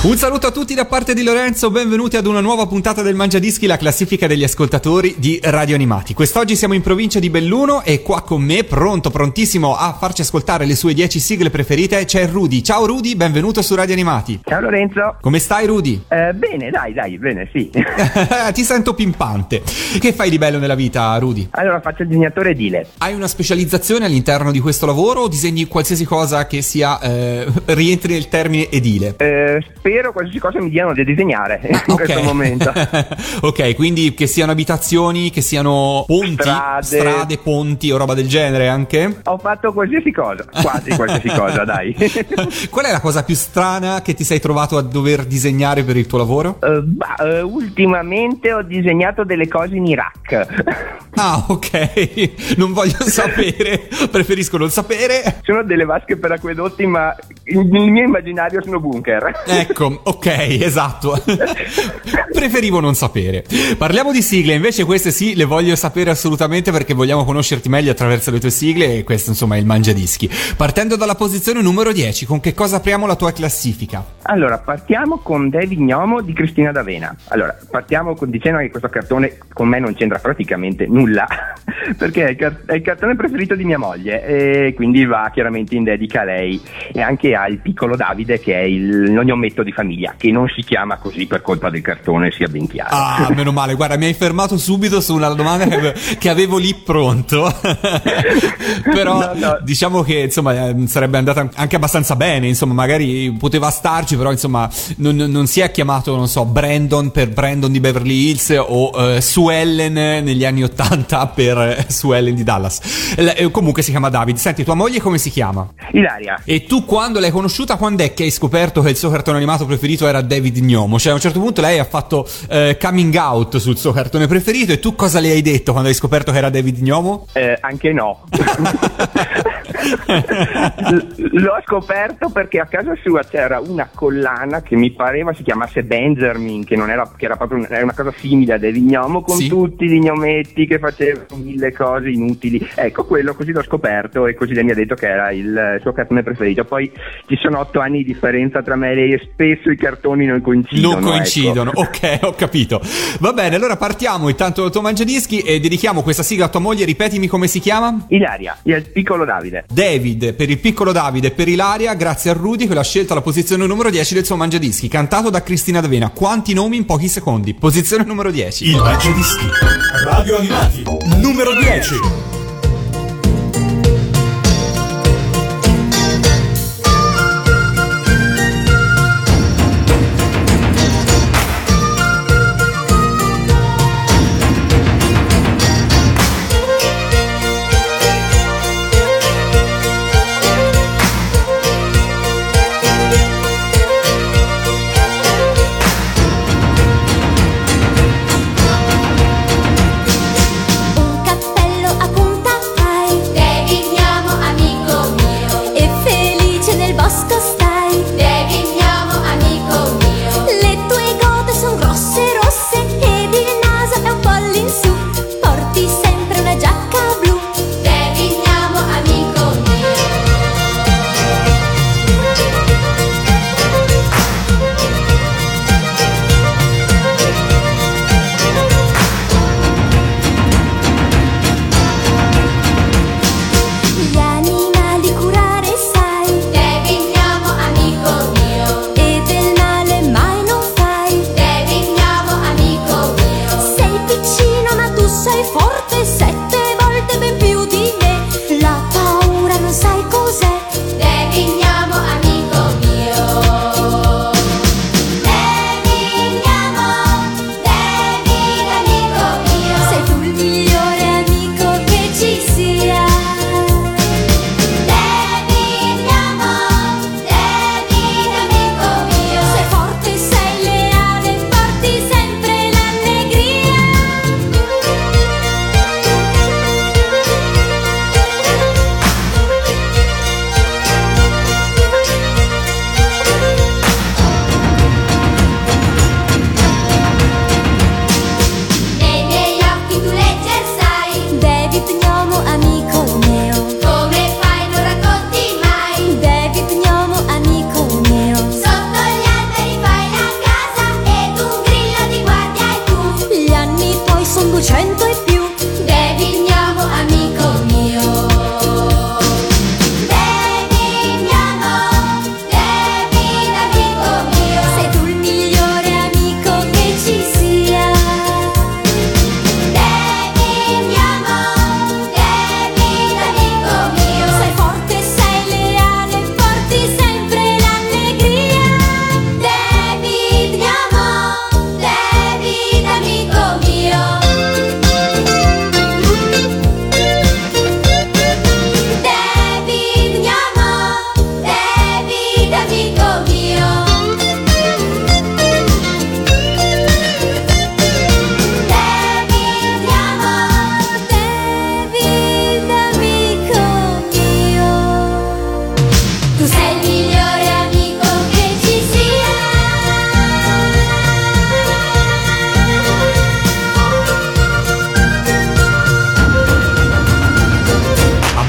Un saluto a tutti da parte di Lorenzo, benvenuti ad una nuova puntata del Mangiadischi, la classifica degli ascoltatori di Radio Animati. Quest'oggi siamo in provincia di Belluno e qua con me, pronto, prontissimo a farci ascoltare le sue 10 sigle preferite, c'è Rudy. Ciao Rudy, benvenuto su Radio Animati. Ciao Lorenzo. Come stai Rudy? Eh, bene, dai, dai, bene, sì. Ti sento pimpante. Che fai di bello nella vita, Rudy? allora faccio il disegnatore edile. Hai una specializzazione all'interno di questo lavoro o disegni qualsiasi cosa che sia eh, rientri nel termine edile? Eh, spero qualsiasi cosa mi diano da disegnare in questo momento. ok, quindi che siano abitazioni, che siano ponti, Strade. ponti o roba del genere anche? Ho fatto qualsiasi cosa, quasi qualsiasi cosa, dai. Qual è la cosa più strana che ti sei trovato a dover disegnare per il tuo lavoro? Eh, bah, eh, ultimamente ho disegnato delle cose in Iraq. Ah, ok, non voglio sapere, preferisco non sapere. Sono delle vasche per acquedotti, ma il mio immaginario sono bunker. Ecco, ok, esatto. Preferivo non sapere. Parliamo di sigle, invece queste sì, le voglio sapere assolutamente perché vogliamo conoscerti meglio attraverso le tue sigle e questo insomma è il mangiadischi. Partendo dalla posizione numero 10, con che cosa apriamo la tua classifica? Allora, partiamo con David Gnomo di Cristina D'Avena. Allora, partiamo con, dicendo che questo cartone con me non c'entra praticamente nulla, perché è il, car- è il cartone preferito di mia moglie e quindi va chiaramente in dedica a lei e anche al piccolo Davide che è il nonnometto di famiglia, che non si chiama così per colpa del cartone, sia ben chiaro. Ah, meno male, guarda, mi hai fermato subito su una domanda che ave- che avevo lì pronto. Però No, no. diciamo che insomma eh, sarebbe andata anche abbastanza bene, insomma, magari poteva starci, però insomma non, non si è chiamato, non so, Brandon per Brandon di Beverly Hills o eh, Sue Ellen negli anni 80 per eh, Sue Ellen di Dallas. L- eh, comunque si chiama David. Senti, tua moglie come si chiama? Ilaria, E tu quando l'hai conosciuta, quando è che hai scoperto che il suo cartone animato preferito era David Gnomo? Cioè a un certo punto lei ha fatto eh, coming out sul suo cartone preferito e tu cosa le hai detto quando hai scoperto che era David Gnomo? eh, anche no. L- L'ho scoperto perché a casa sua c'era una collana che mi pareva si chiamasse Benjamin, che, non era, che era proprio un- era una cosa simile a David Gnomo, con Sì. tutti gli gnometti che facevano mille cose inutili. Ecco, quello così l'ho scoperto e così lei mi ha detto che era il suo cartone preferito. Poi ci sono otto anni di differenza tra me e lei e spesso i cartoni non coincidono. non coincidono, ecco. ok, ho capito. Va bene, allora partiamo intanto dal tuo mangiadischi e dedichiamo questa sigla a tua moglie. Ripetimi come si chiama? Ilaria, il piccolo Davide. David per il piccolo Davide e per Ilaria, grazie a Rudy che l'ha scelto alla posizione numero 10 del suo mangiadischi, cantato da Cristina D'Avena. Quanti nomi in pochi secondi? Posizione numero 10. Il Mangiadischi, Radio Animati, numero 10.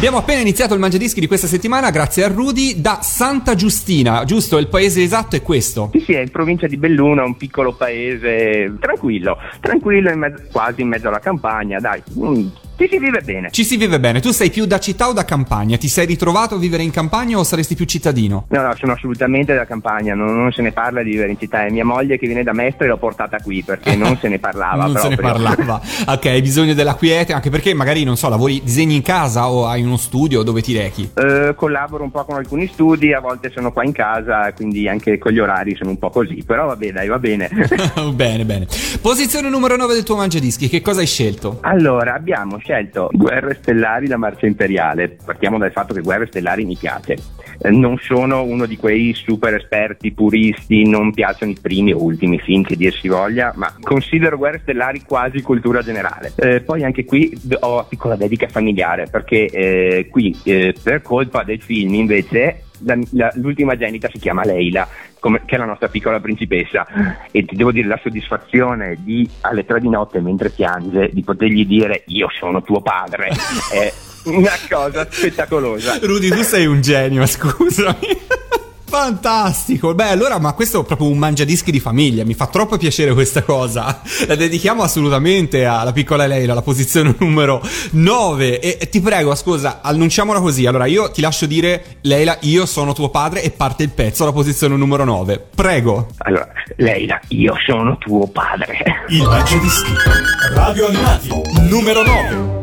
Abbiamo appena iniziato il Mangiadischi di questa settimana grazie a Rudy da Santa Giustina, giusto? Il paese esatto è questo. Sì, sì, è in provincia di Belluno, un piccolo paese tranquillo, tranquillo in mezzo- quasi in mezzo alla campagna, dai, ci si vive bene. Ci si vive bene. Tu sei più da città o da campagna? Ti sei ritrovato a vivere in campagna o saresti più cittadino? No, no, sono assolutamente da campagna, non, non se ne parla di vivere in città. È mia moglie che viene da Mestre l'ho portata qui perché non se ne parlava. non se ne proprio. parlava. ok, hai bisogno della quiete, anche perché magari, non so, lavori, disegni in casa o hai uno studio dove ti rechi. Eh, collaboro un po' con alcuni studi, a volte sono qua in casa, quindi anche con gli orari sono un po' così, però vabbè, dai, va bene. bene, bene. Posizione numero 9 del tuo Mangiadischi, che cosa hai scelto? Allora, abbiamo scelto Guerre Stellari da Marcia Imperiale. Partiamo dal fatto che Guerre Stellari mi piace. Eh, non sono uno di quei super esperti puristi, non piacciono i primi o ultimi film che dir si voglia, ma considero Guerre Stellari quasi cultura generale. Eh, poi anche qui ho una piccola dedica familiare, perché eh, qui eh, per colpa del film invece la- la- l'ultima genita si chiama Leila, come- che è la nostra piccola principessa, e ti devo dire la soddisfazione di alle tre di notte mentre piange di potergli dire io sono tuo padre è una cosa spettacolosa. Rudy, tu sei un genio, scusami. Fantastico, beh allora ma questo è proprio un mangiadischi di famiglia, mi fa troppo piacere questa cosa, la dedichiamo assolutamente alla piccola Leila, la posizione numero 9 e, e ti prego scusa, annunciamola così, allora io ti lascio dire Leila io sono tuo padre e parte il pezzo alla posizione numero 9, prego. Allora, Leila, io sono tuo padre. Il Mangiadischi. Radio Animati. Numero 9.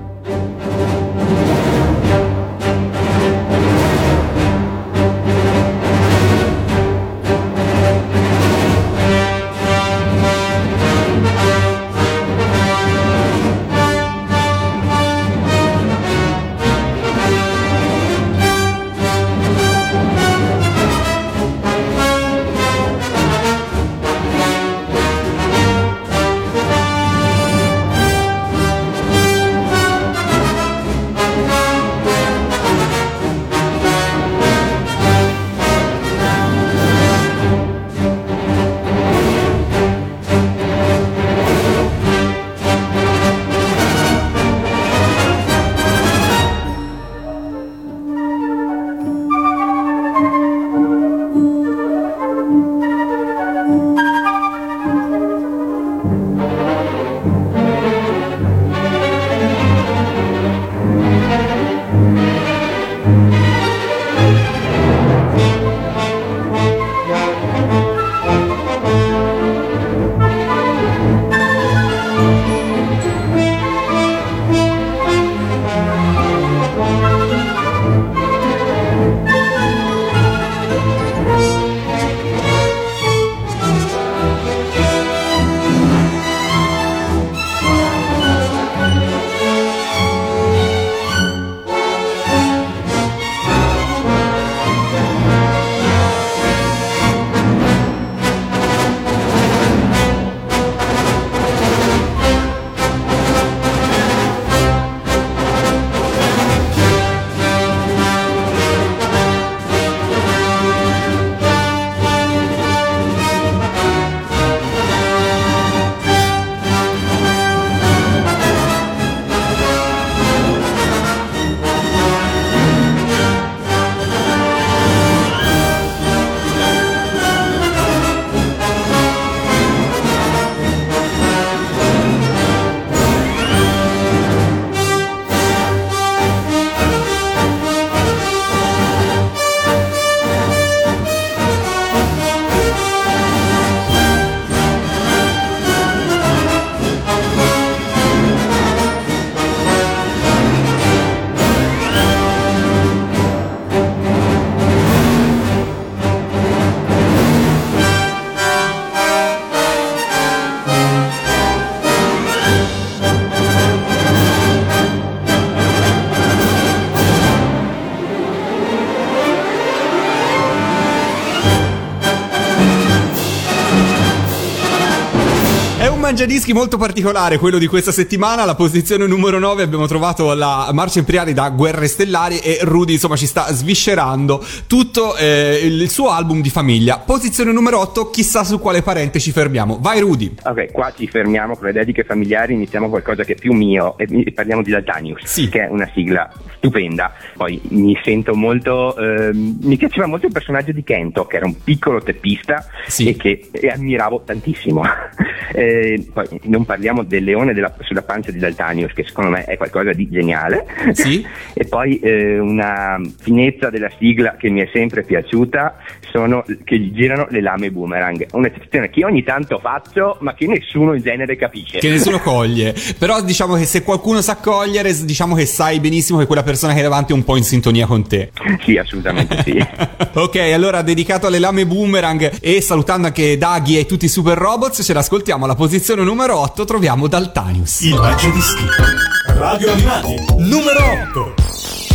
Mangiadischi molto particolare, quello di questa settimana. Alla posizione numero 9 abbiamo trovato la marcia imperiale da Guerre Stellari e Rudy insomma ci sta sviscerando tutto eh, il suo album di famiglia. Posizione numero 8, chissà su quale parente ci fermiamo. Vai Rudy. Ok, qua ci fermiamo con le dediche familiari, iniziamo qualcosa che è più mio e parliamo di Daltanius, Sì. che è una sigla stupenda. Poi mi sento molto, ehm, mi piaceva molto il personaggio di Kento, che era un piccolo teppista Sì. e che e ammiravo tantissimo. Eh, poi non parliamo del leone della- sulla pancia di Daltanius, che secondo me è qualcosa di geniale. Sì. e poi eh, una finezza della sigla che mi è sempre piaciuta sono che girano le lame boomerang. Un'eccezione che io ogni tanto faccio, ma che nessuno in genere capisce. Che nessuno coglie. Però diciamo che se qualcuno sa cogliere, diciamo che sai benissimo che quella persona che è davanti è un po' in sintonia con te. Sì, assolutamente sì. ok, allora dedicato alle lame boomerang e salutando anche Daghi e tutti i super robots, ce l'ascoltiamo alla posizione numero 8, troviamo Daltanius. Il mangiadischi. Radio Animati. Numero 8.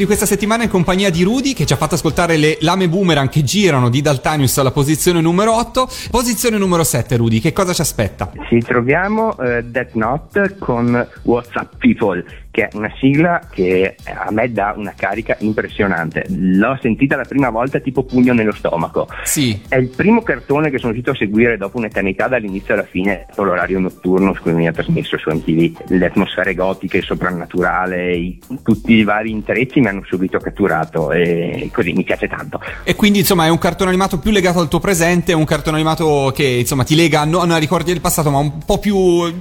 Di questa settimana in compagnia di Rudy che ci ha fatto ascoltare le lame boomerang che girano di Daltanius alla posizione numero 8. Posizione numero 7, Rudy, che cosa ci aspetta? Ci troviamo eh, Death Note con What's Up People, che è una sigla che a me dà una carica impressionante. L'ho sentita la prima volta tipo pugno nello stomaco. Sì. È il primo cartone che sono riuscito a seguire dopo un'eternità dall'inizio alla fine, con l'orario notturno su cui mi ha trasmesso su MTV. Le atmosfere gotiche, il soprannaturale, i- tutti i vari intrecci mi hanno subito catturato e così mi piace tanto. E quindi insomma è un cartone animato più legato al tuo presente, un cartone animato che insomma ti lega non a ricordi del passato ma un po' più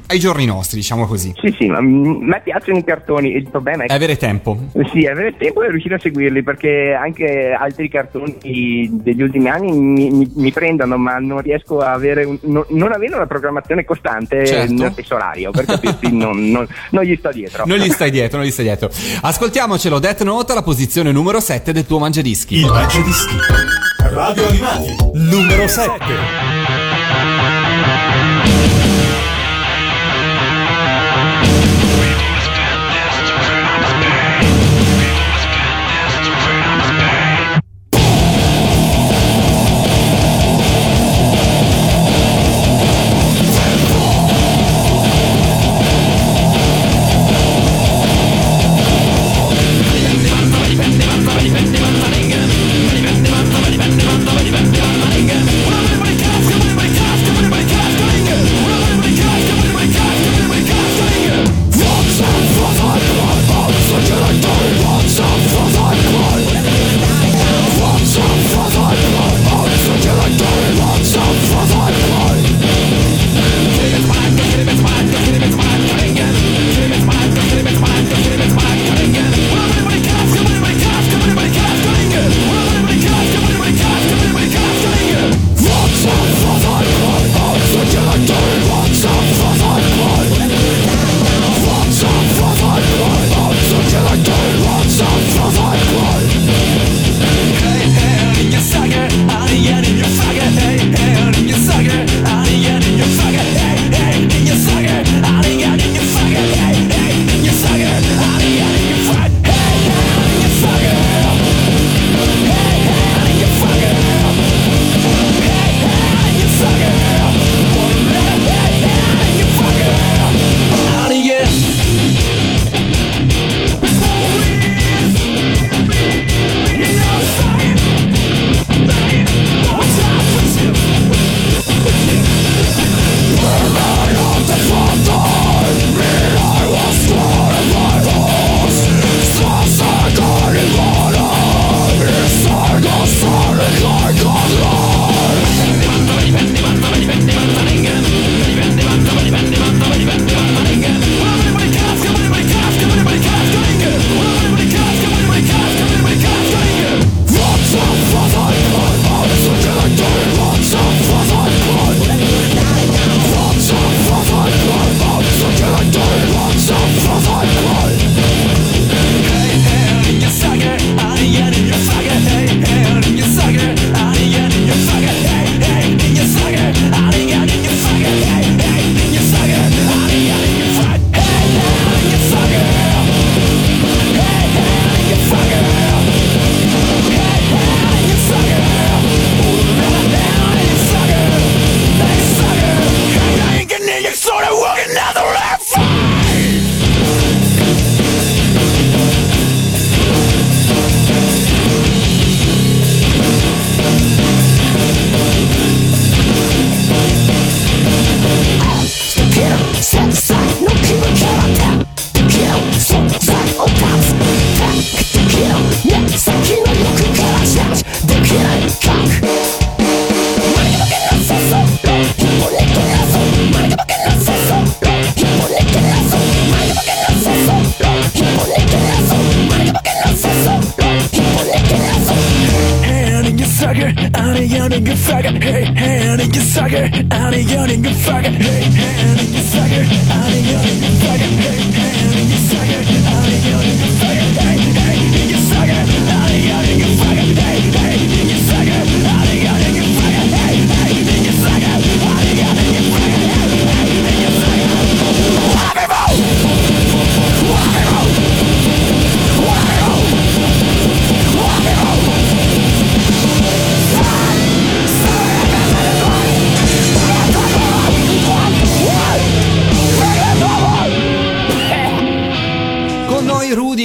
ai giorni nostri, diciamo così. Sì, sì, ma a me piacciono i cartoni, il problema è È avere tempo. Sì, avere tempo e riuscire a seguirli perché anche altri cartoni degli ultimi anni mi, mi- mi prendono, ma non riesco a avere, un- non, non avendo una programmazione costante Certo. nello stesso orario, per capirsi, non, non- non gli sto dietro. Non gli stai dietro, non gli stai dietro. Ascoltiamocelo, Death Note alla posizione numero 7 del tuo mangiadischi. Il Mangiadischi. Radio Animati. Numero 7.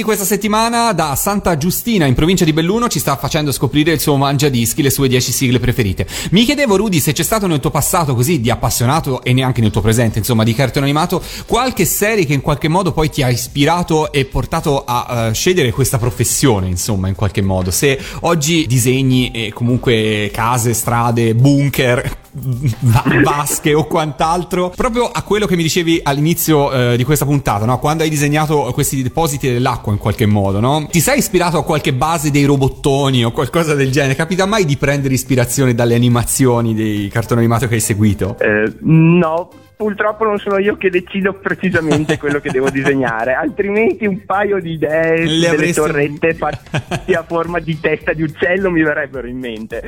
Questa settimana da Santa Giustina in provincia di Belluno ci sta facendo scoprire il suo mangiadischi, le sue 10 sigle preferite. Mi chiedevo Rudy se c'è stato nel tuo passato così di appassionato e neanche nel tuo presente, insomma, di cartone animato, qualche serie che in qualche modo poi ti ha ispirato e portato a eh, scegliere questa professione, insomma, in qualche modo. Se oggi disegni e comunque case, strade, bunker, vasche o quant'altro, proprio a quello che mi dicevi all'inizio eh, di questa puntata, no? Quando hai disegnato questi depositi dell'acqua in qualche modo, no? Ti sei ispirato a qualche base dei robottoni o qualcosa del genere? Capita mai di prendere ispirazione dalle animazioni dei cartoni animati che hai seguito? Eh, no, purtroppo non sono io che decido precisamente quello che devo disegnare, altrimenti un paio di idee Le delle torrette fatte a forma di testa di uccello mi verrebbero in mente.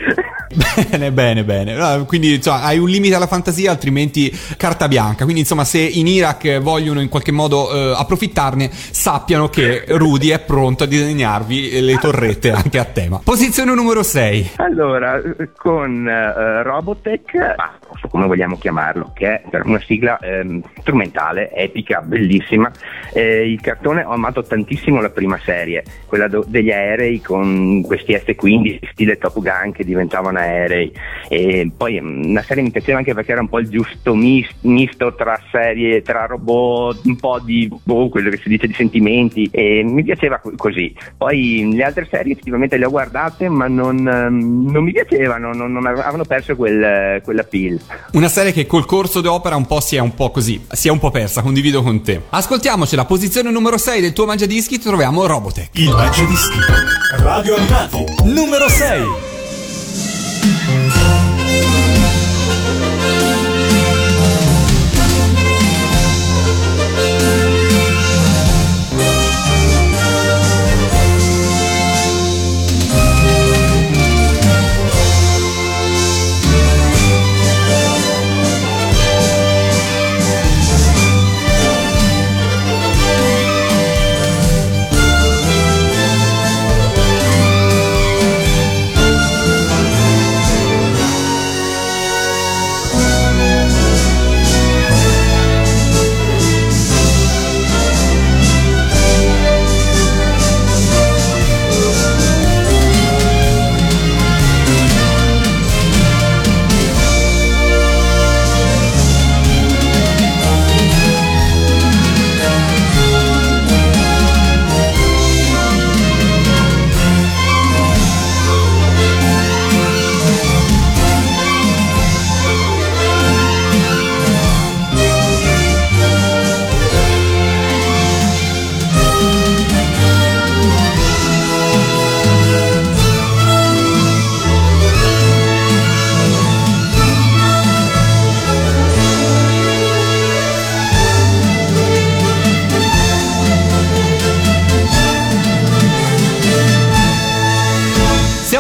Bene, bene, bene. Quindi insomma, hai un limite alla fantasia, altrimenti carta bianca. Quindi insomma, se in Iraq vogliono in qualche modo eh, approfittarne, sappiano che Rudy è pronto a disegnarvi le torrette anche a tema. Posizione numero 6. Allora, con eh, Robotech, ah, come vogliamo chiamarlo, che è una sigla ehm, strumentale, epica, bellissima. Eh, il cartone ho amato tantissimo la prima serie, quella do- degli aerei con questi F-15 stile Top Gun che diventavano aerei. E poi mm, una serie mi piaceva anche perché era un po' il giusto mis- misto tra serie, tra robot, un po' di boh, quello che si dice di sentimenti e mi piaceva co- così. Poi le altre serie effettivamente le ho guardate ma non, ehm, non mi piacevano, non, non avevano perso quel, quella pill. Una serie che col corso d'opera un po' si è un po' così, si è un po' persa, condivido con te. Ascoltiamoci la posizione numero 6 del tuo mangiadischi, troviamo Robotech. Il Mangiadischi. Radio Animati. Numero 6.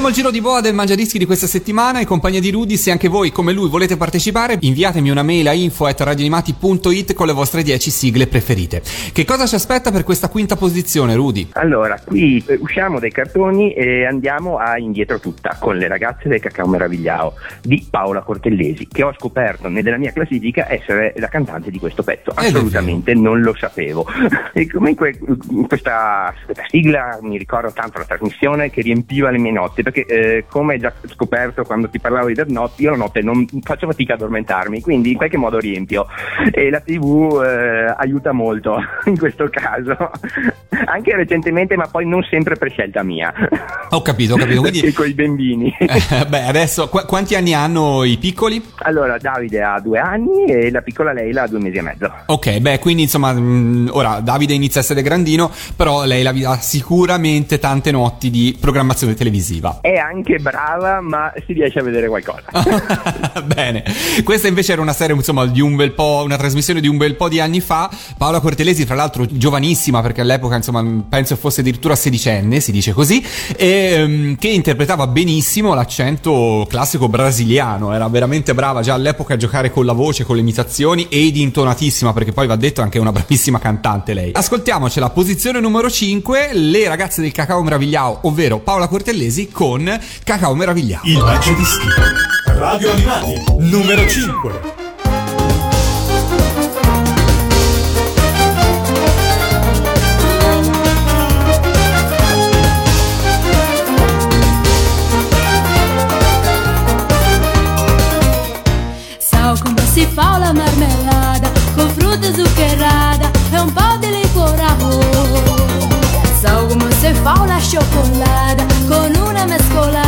Siamo al giro di boa del Mangiadischi di questa settimana in compagnia di Rudy. Se anche voi, come lui, volete partecipare, inviatemi una mail a info.radioanimati.it con le vostre 10 sigle preferite. Che cosa ci aspetta per questa quinta posizione, Rudy? Allora, qui eh, usciamo dai cartoni e andiamo a indietro tutta con le ragazze del Cacao Meravigliao di Paola Cortellesi, che ho scoperto nella mia classifica essere la cantante di questo pezzo. Assolutamente non lo sapevo. E comunque eh, questa, questa sigla mi ricorda tanto la trasmissione che riempiva le mie notti, perché eh, come hai già scoperto quando ti parlavo di Death Note, io la notte non faccio fatica ad addormentarmi, quindi in qualche modo riempio. E la TV eh, aiuta molto in questo caso. Anche recentemente, ma poi non sempre per scelta mia. Ho capito, ho capito. Quindi, con i bambini. eh, beh, adesso qu- quanti anni hanno i piccoli? Allora, Davide ha due anni e la piccola Leila ha due mesi e mezzo. Ok, beh, quindi insomma, mh, ora Davide inizia a essere grandino, però lei la ha sicuramente tante notti di programmazione televisiva. È anche brava, ma si riesce a vedere qualcosa. Bene, questa invece era una serie, insomma, di un bel po', una trasmissione di un bel po' di anni fa. Paola Cortelesi, fra l'altro, giovanissima, perché all'epoca, insomma, penso fosse addirittura sedicenne, si dice così, e ehm, che interpretava benissimo l'accento classico brasiliano. Era veramente brava già all'epoca a giocare con la voce, con le imitazioni ed intonatissima, perché poi va detto anche una bravissima cantante lei. Ascoltiamocela, posizione numero 5, le ragazze del Cacao Meravigliao, ovvero Paola Cortellesi con con Cacao Meravigliato. Il bacio di schifo. Radio Animati, numero 5. si fa la marmellata con frutta zuccherata e un po' di licorado. So come si fa la cioccolata con una cola.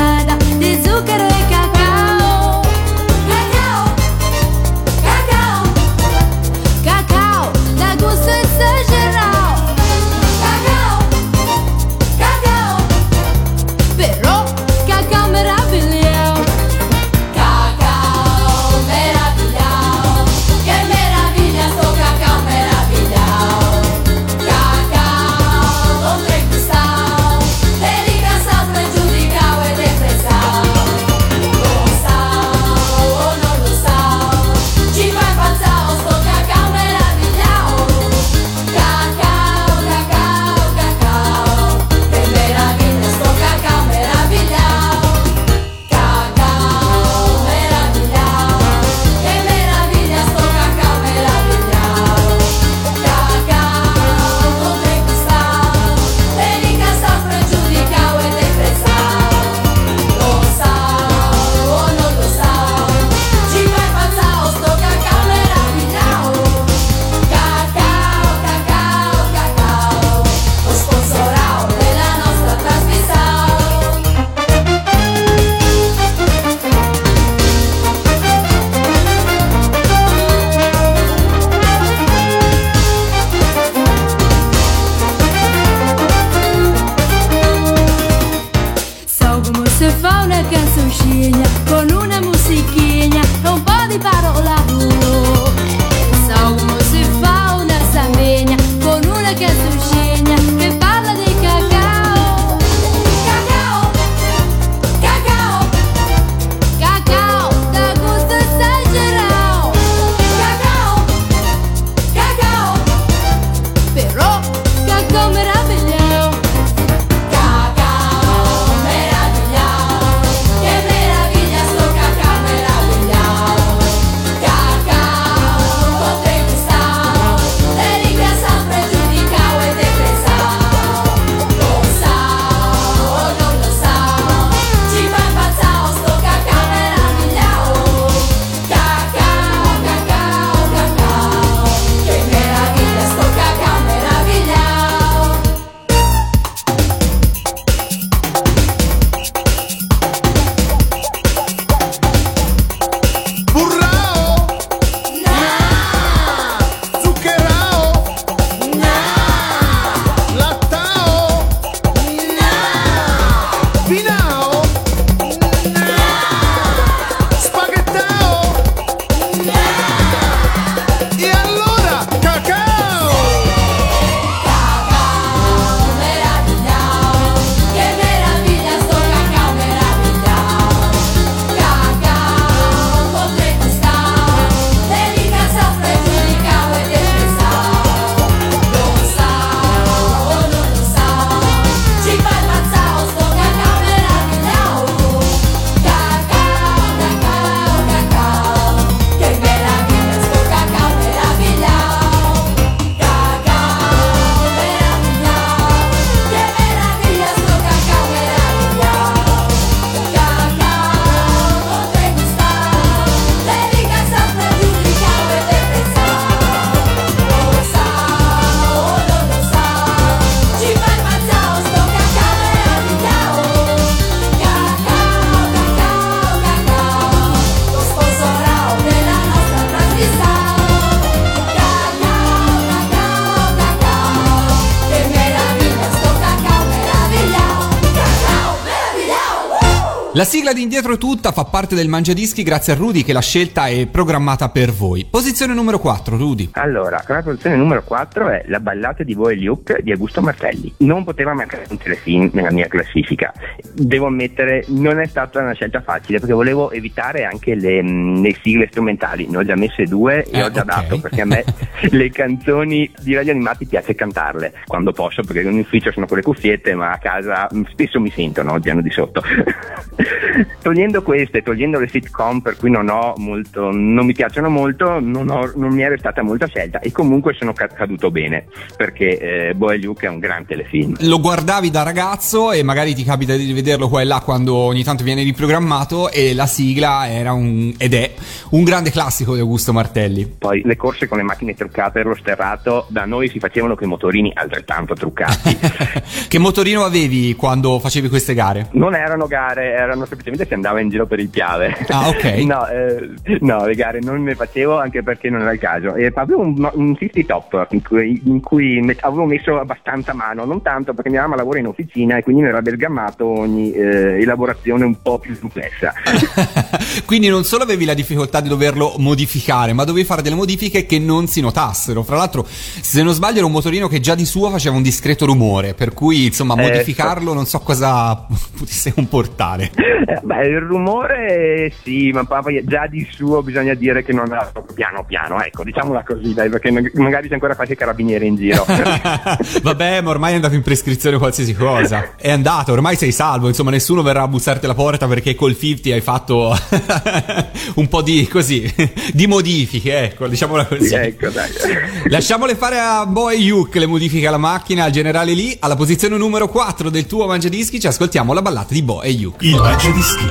La sigla di Indietro Tutta fa parte del Mangiadischi grazie a Rudy che la scelta è programmata per voi. Posizione numero 4, Rudy. Allora, la posizione numero 4 è La ballata di voi Luke di Augusto Martelli. Non poteva mancare un telefilm nella mia classifica. Devo ammettere, non è stata una scelta facile perché volevo evitare anche le, mm, le sigle strumentali. Ne ho già messe due e eh, ho già okay. dato perché a me le canzoni di radio animati piace cantarle quando posso perché in ufficio sono con le cuffiette ma a casa mm, spesso mi sentono, odiano di sotto. togliendo queste, togliendo le sitcom per cui non ho molto, non mi piacciono molto, non, ho- non mi è restata molta scelta e comunque sono ca- caduto bene perché eh, Boy Luke è un gran telefilm. Lo guardavi da ragazzo e magari ti capita di vederlo qua e là quando ogni tanto viene riprogrammato e la sigla era un, ed è un grande classico di Augusto Martelli. Poi le corse con le macchine truccate per lo sterrato da noi si facevano con i motorini altrettanto truccati. che motorino avevi quando facevi queste gare? Non erano gare, erano semplicemente si andava in giro per il Piave. Ah, ok. no, eh, no, le gare non ne facevo anche perché non era il caso. E avevo un, un 50 top in cui, in cui met- avevo messo abbastanza mano, non tanto perché mia mamma lavora in officina e quindi mi era bergamato ogni eh, elaborazione un po' più complessa. Quindi non solo avevi la difficoltà di doverlo modificare, ma dovevi fare delle modifiche che non si notassero. Fra l'altro, se non sbaglio, era un motorino che già di suo faceva un discreto rumore, per cui insomma Eh, modificarlo non so cosa potesse comportare. Eh, Beh, il rumore sì, ma poi già di suo bisogna dire che non era proprio piano piano, ecco, diciamola così, dai, perché mag- magari c'è ancora qualche carabiniere in giro. Vabbè, ma ormai è andato in prescrizione qualsiasi cosa. È andato, ormai sei salvo, insomma, nessuno verrà a bussarti alla porta perché col 50 hai fatto un po' di così di modifiche, ecco, diciamola così. ecco, dai. Lasciamole fare a Boy Yuk le modifiche alla macchina, al generale Lee. Alla posizione numero 4 del tuo mangiadischi ci ascoltiamo la ballata di Boy Yuk. Il Mangiadischi.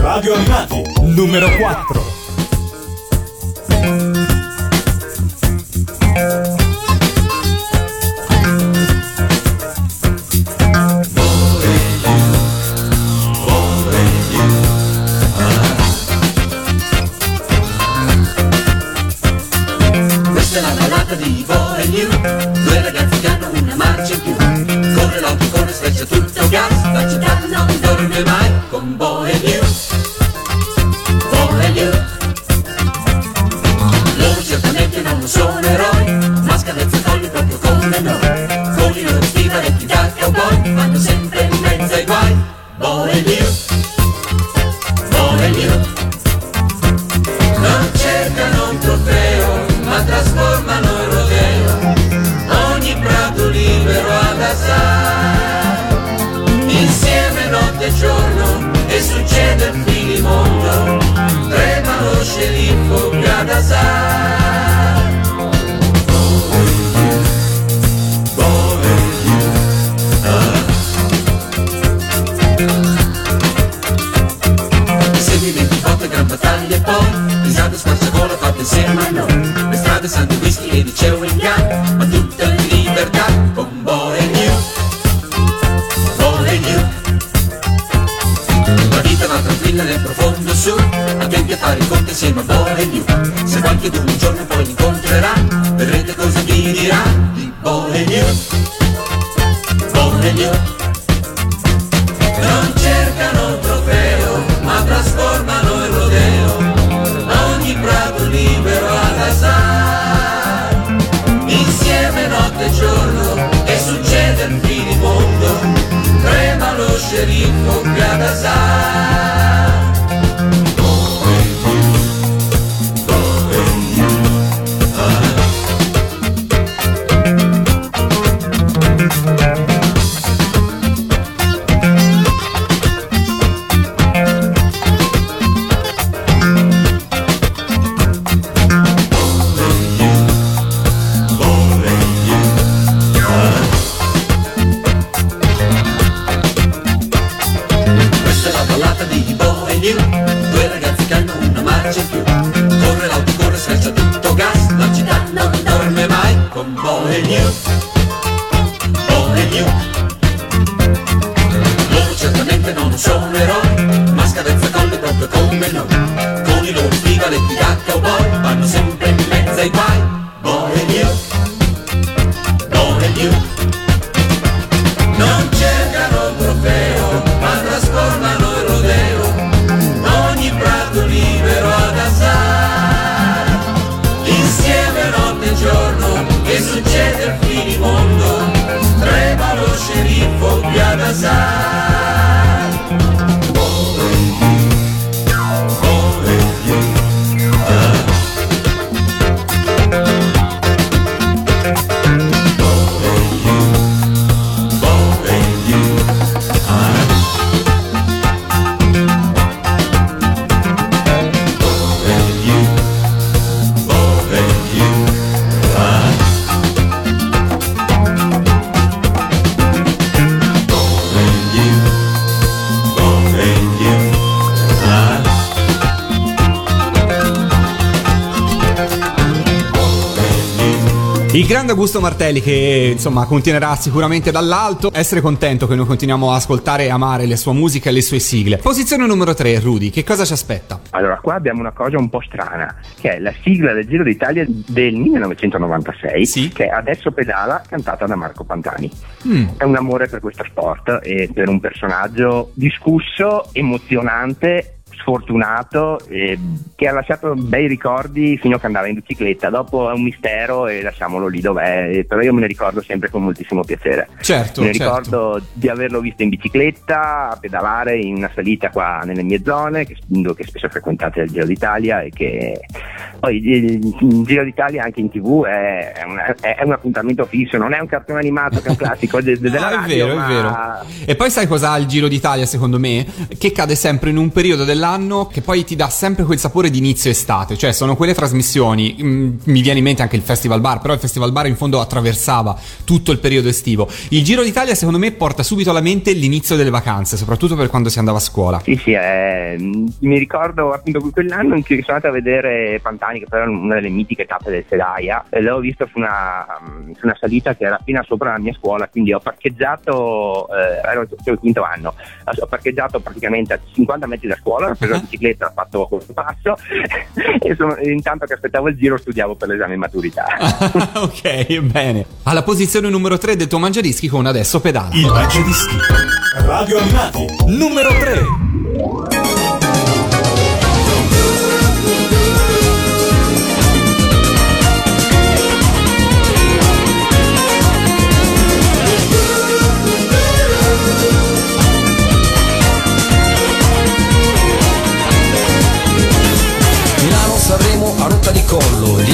Radio Animati. Numero 4. Grande Augusto Martelli che insomma continuerà sicuramente dall'alto. Essere contento che noi continuiamo a ascoltare e amare la sua musica e le sue sigle. Posizione numero 3, Rudy, che cosa ci aspetta? Allora, qua abbiamo una cosa un po' strana, che è la sigla del Giro d'Italia del 1996, Sì. che Adesso pedala, cantata da Marco Pantani. Mm. È un amore per questo sport e per un personaggio discusso, emozionante, sfortunato, eh, che ha lasciato bei ricordi fino a che andava in bicicletta. Dopo è un mistero e lasciamolo lì dov'è, eh, però io me ne ricordo sempre con moltissimo piacere. Certo, Me ne certo. ricordo di averlo visto in bicicletta, a pedalare in una salita qua nelle mie zone, che, che spesso frequentate al Giro d'Italia e che poi il, il Giro d'Italia anche in tv è, è una- è un appuntamento fisso, non è un cartone animato che è un classico de- de- della No, è radio, vero, ma- è vero. E poi sai cosa ha il Giro d'Italia secondo me? Che cade sempre in un periodo dell'anno che poi ti dà sempre quel sapore di inizio estate, cioè sono quelle trasmissioni, mm, mi viene in mente anche il Festival Bar, però il Festival Bar in fondo attraversava tutto il periodo estivo. Il Giro d'Italia secondo me porta subito alla mente l'inizio delle vacanze, soprattutto per quando si andava a scuola. Sì, sì, eh, mi ricordo appunto quell'anno in cui sono andato a vedere Pantani, che però era una delle mitiche tappe del Sedaia, e l'ho visto su una, mm, su una salita che era appena sopra la mia scuola, quindi ho parcheggiato, eh, ero il quinto anno, ho parcheggiato praticamente a 50 metri da scuola, preso la bicicletta, ho fatto questo passo e sono- intanto che aspettavo il giro studiavo per l'esame in maturità. ok, bene. Alla posizione numero 3 del tuo mangiadischi con adesso pedala. Il Mangiadischi. Radio Animati. Numero 3.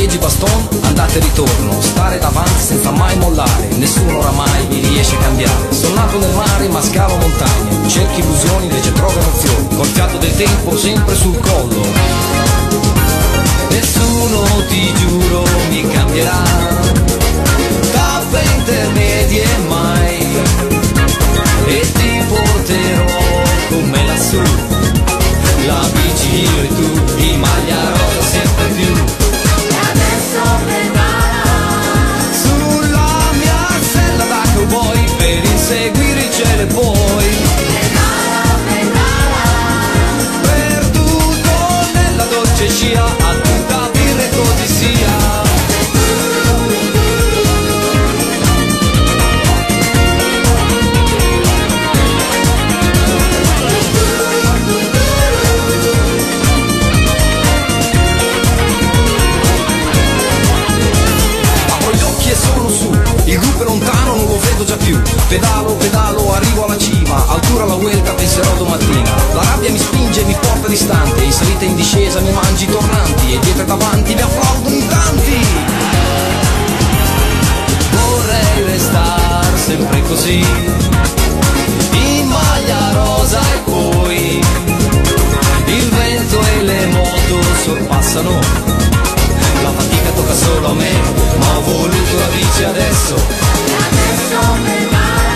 Liegi Baston, andate e ritorno, stare davanti senza mai mollare, nessuno oramai mi riesce a cambiare. Sono nato nel mare ma scalo montagne, cerchi illusioni invece trovo emozioni, col fiato del tempo sempre sul collo. Nessuno ti giuro mi cambierà, tappe intermedie mai, e ti porterò con me lassù. La bici rabbia mi spinge e mi porta distante, in salita e in discesa mi mangi tornanti, e dietro e davanti mi applaudono in tanti. Vorrei restare sempre così, in maglia rosa e poi il vento e le moto sorpassano. La fatica tocca solo a me, ma ho voluto la bici adesso. adesso pedala, Sulla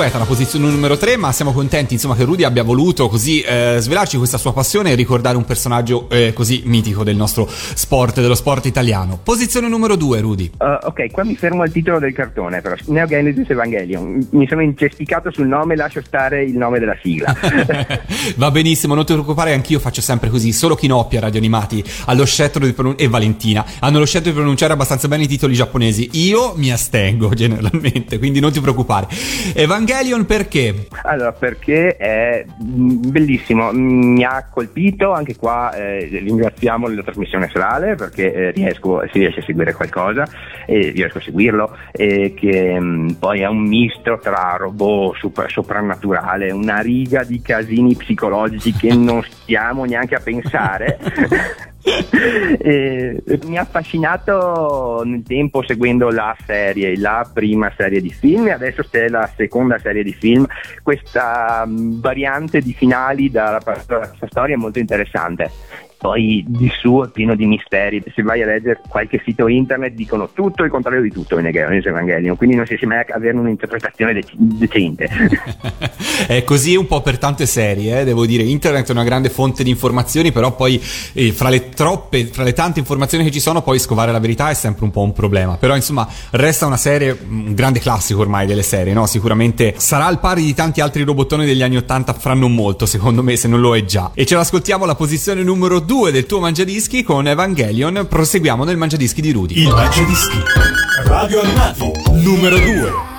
inconsueta, la posizione numero 3, ma siamo contenti insomma che Rudy abbia voluto così eh, svelarci questa sua passione e ricordare un personaggio eh, così mitico del nostro sport, dello sport italiano. Posizione numero 2, Rudy. Uh, ok, qua mi fermo al titolo del cartone, però. Neo Genesis Evangelion. Mi sono incesticato sul nome, lascio stare il nome della sigla. Va benissimo, non ti preoccupare, anch'io faccio sempre così. Solo Kinoppia, Radio Animati, allo scettro di pronun- e Valentina hanno lo scettro di pronunciare abbastanza bene i titoli giapponesi. Io mi astengo generalmente, quindi non ti preoccupare. Evangelion perché? Allora, perché è mm, bellissimo, Mm, mi ha colpito anche qua, eh, ringraziamo la trasmissione serale perché eh, riesco, si riesce a seguire qualcosa, e riesco a seguirlo, e che mm, poi è un misto tra robot super, soprannaturale, una riga di casini psicologici che non stiamo neanche a pensare. E mi ha affascinato nel tempo seguendo la serie, la prima serie di film e adesso c'è la seconda serie di film. Questa mm, variante di finali dalla questa storia è molto interessante. Poi di suo è pieno di misteri. Se vai a leggere qualche sito internet dicono tutto il contrario di tutto in Evangelion, quindi non si riesce mai a avere un'interpretazione dec- decente. È così un po' per tante serie, eh, devo dire. Internet è una grande fonte di informazioni, però poi eh, fra le troppe, fra le tante informazioni che ci sono, poi scovare la verità è sempre un po' un problema. Però insomma, resta una serie, un grande classico ormai delle serie, no? Sicuramente sarà al pari di tanti altri robottoni degli anni 80 fra non molto, secondo me, se non lo è già. E ce l'ascoltiamo alla posizione numero 2 del tuo Mangiadischi con Evangelion. Proseguiamo nel Mangiadischi di Rudy. Il Mangiadischi. Radio Animati. Numero 2.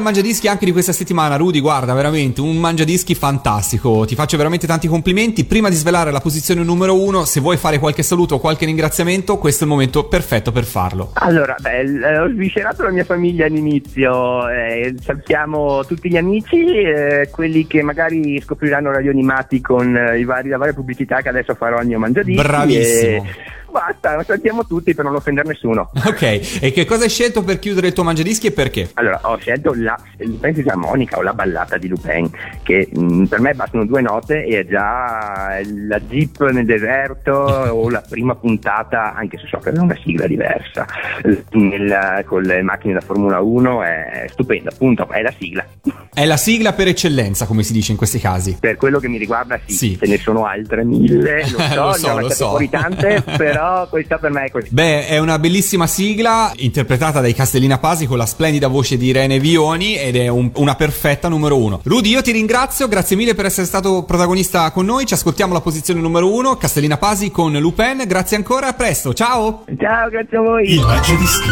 Al mangiadischi anche di questa settimana, Rudy. Guarda, veramente un mangiadischi fantastico. Ti faccio veramente tanti complimenti. Prima di svelare la posizione numero uno, se vuoi fare qualche saluto o qualche ringraziamento, questo è il momento perfetto per farlo. Allora, beh, l- ho sviscerato la mia famiglia all'inizio, eh, salutiamo tutti gli amici, eh, quelli che magari scopriranno Radio Animati con eh, i vari, la varia pubblicità che adesso farò al mio mangiadischi. Bravissimo. e Basta, salutiamo tutti per non offendere nessuno. Ok, e che cosa hai scelto per chiudere il tuo mangiadischi e perché? Allora, ho scelto la penso sia Monica o la ballata di Lupin, che mh, per me bastano due note e è già la jeep nel deserto o la prima puntata, anche se so che è una sigla diversa, eh, nel- con le macchine da Formula 1 è stupenda, appunto, è la sigla. È la sigla per eccellenza, come si dice in questi casi. Per quello che mi riguarda sì, Sì. ce ne sono altre mille, lo so, Lo ne so, ho lo lasciate so. fuori tante, però questa per me è così. Beh, è una bellissima sigla interpretata dai Castellina Pasi con la splendida voce di Irene Vioni ed è un- una perfetta numero uno. Rudy, io ti ringrazio, grazie mille per essere stato protagonista con noi. Ci ascoltiamo la posizione numero uno, Castellina Pasi con Lupin. Grazie ancora, a presto, ciao! Ciao, grazie a voi. Il mangiadischi.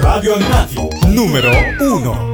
Radio Animati. Numero 1.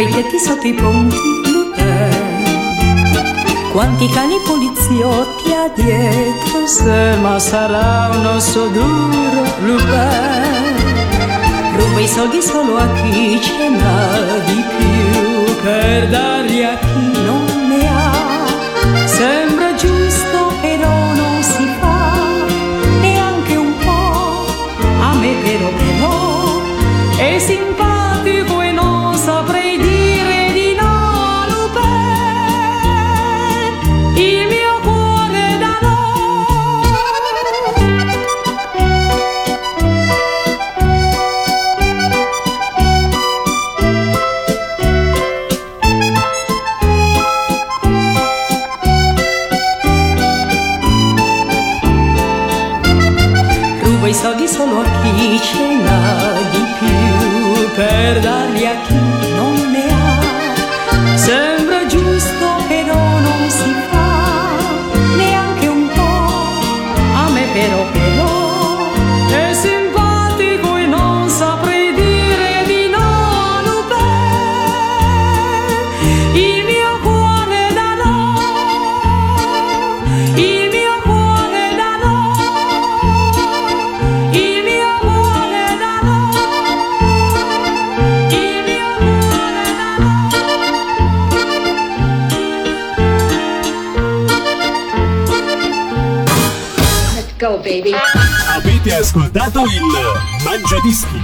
va Sopra i tetti, sotto i ponti, Lupin Quanti cani poliziotti ha dietro se Ma sarà un osso duro, Lupin. Ruba i soldi solo a chi ce n'ha di più Per darli a chi non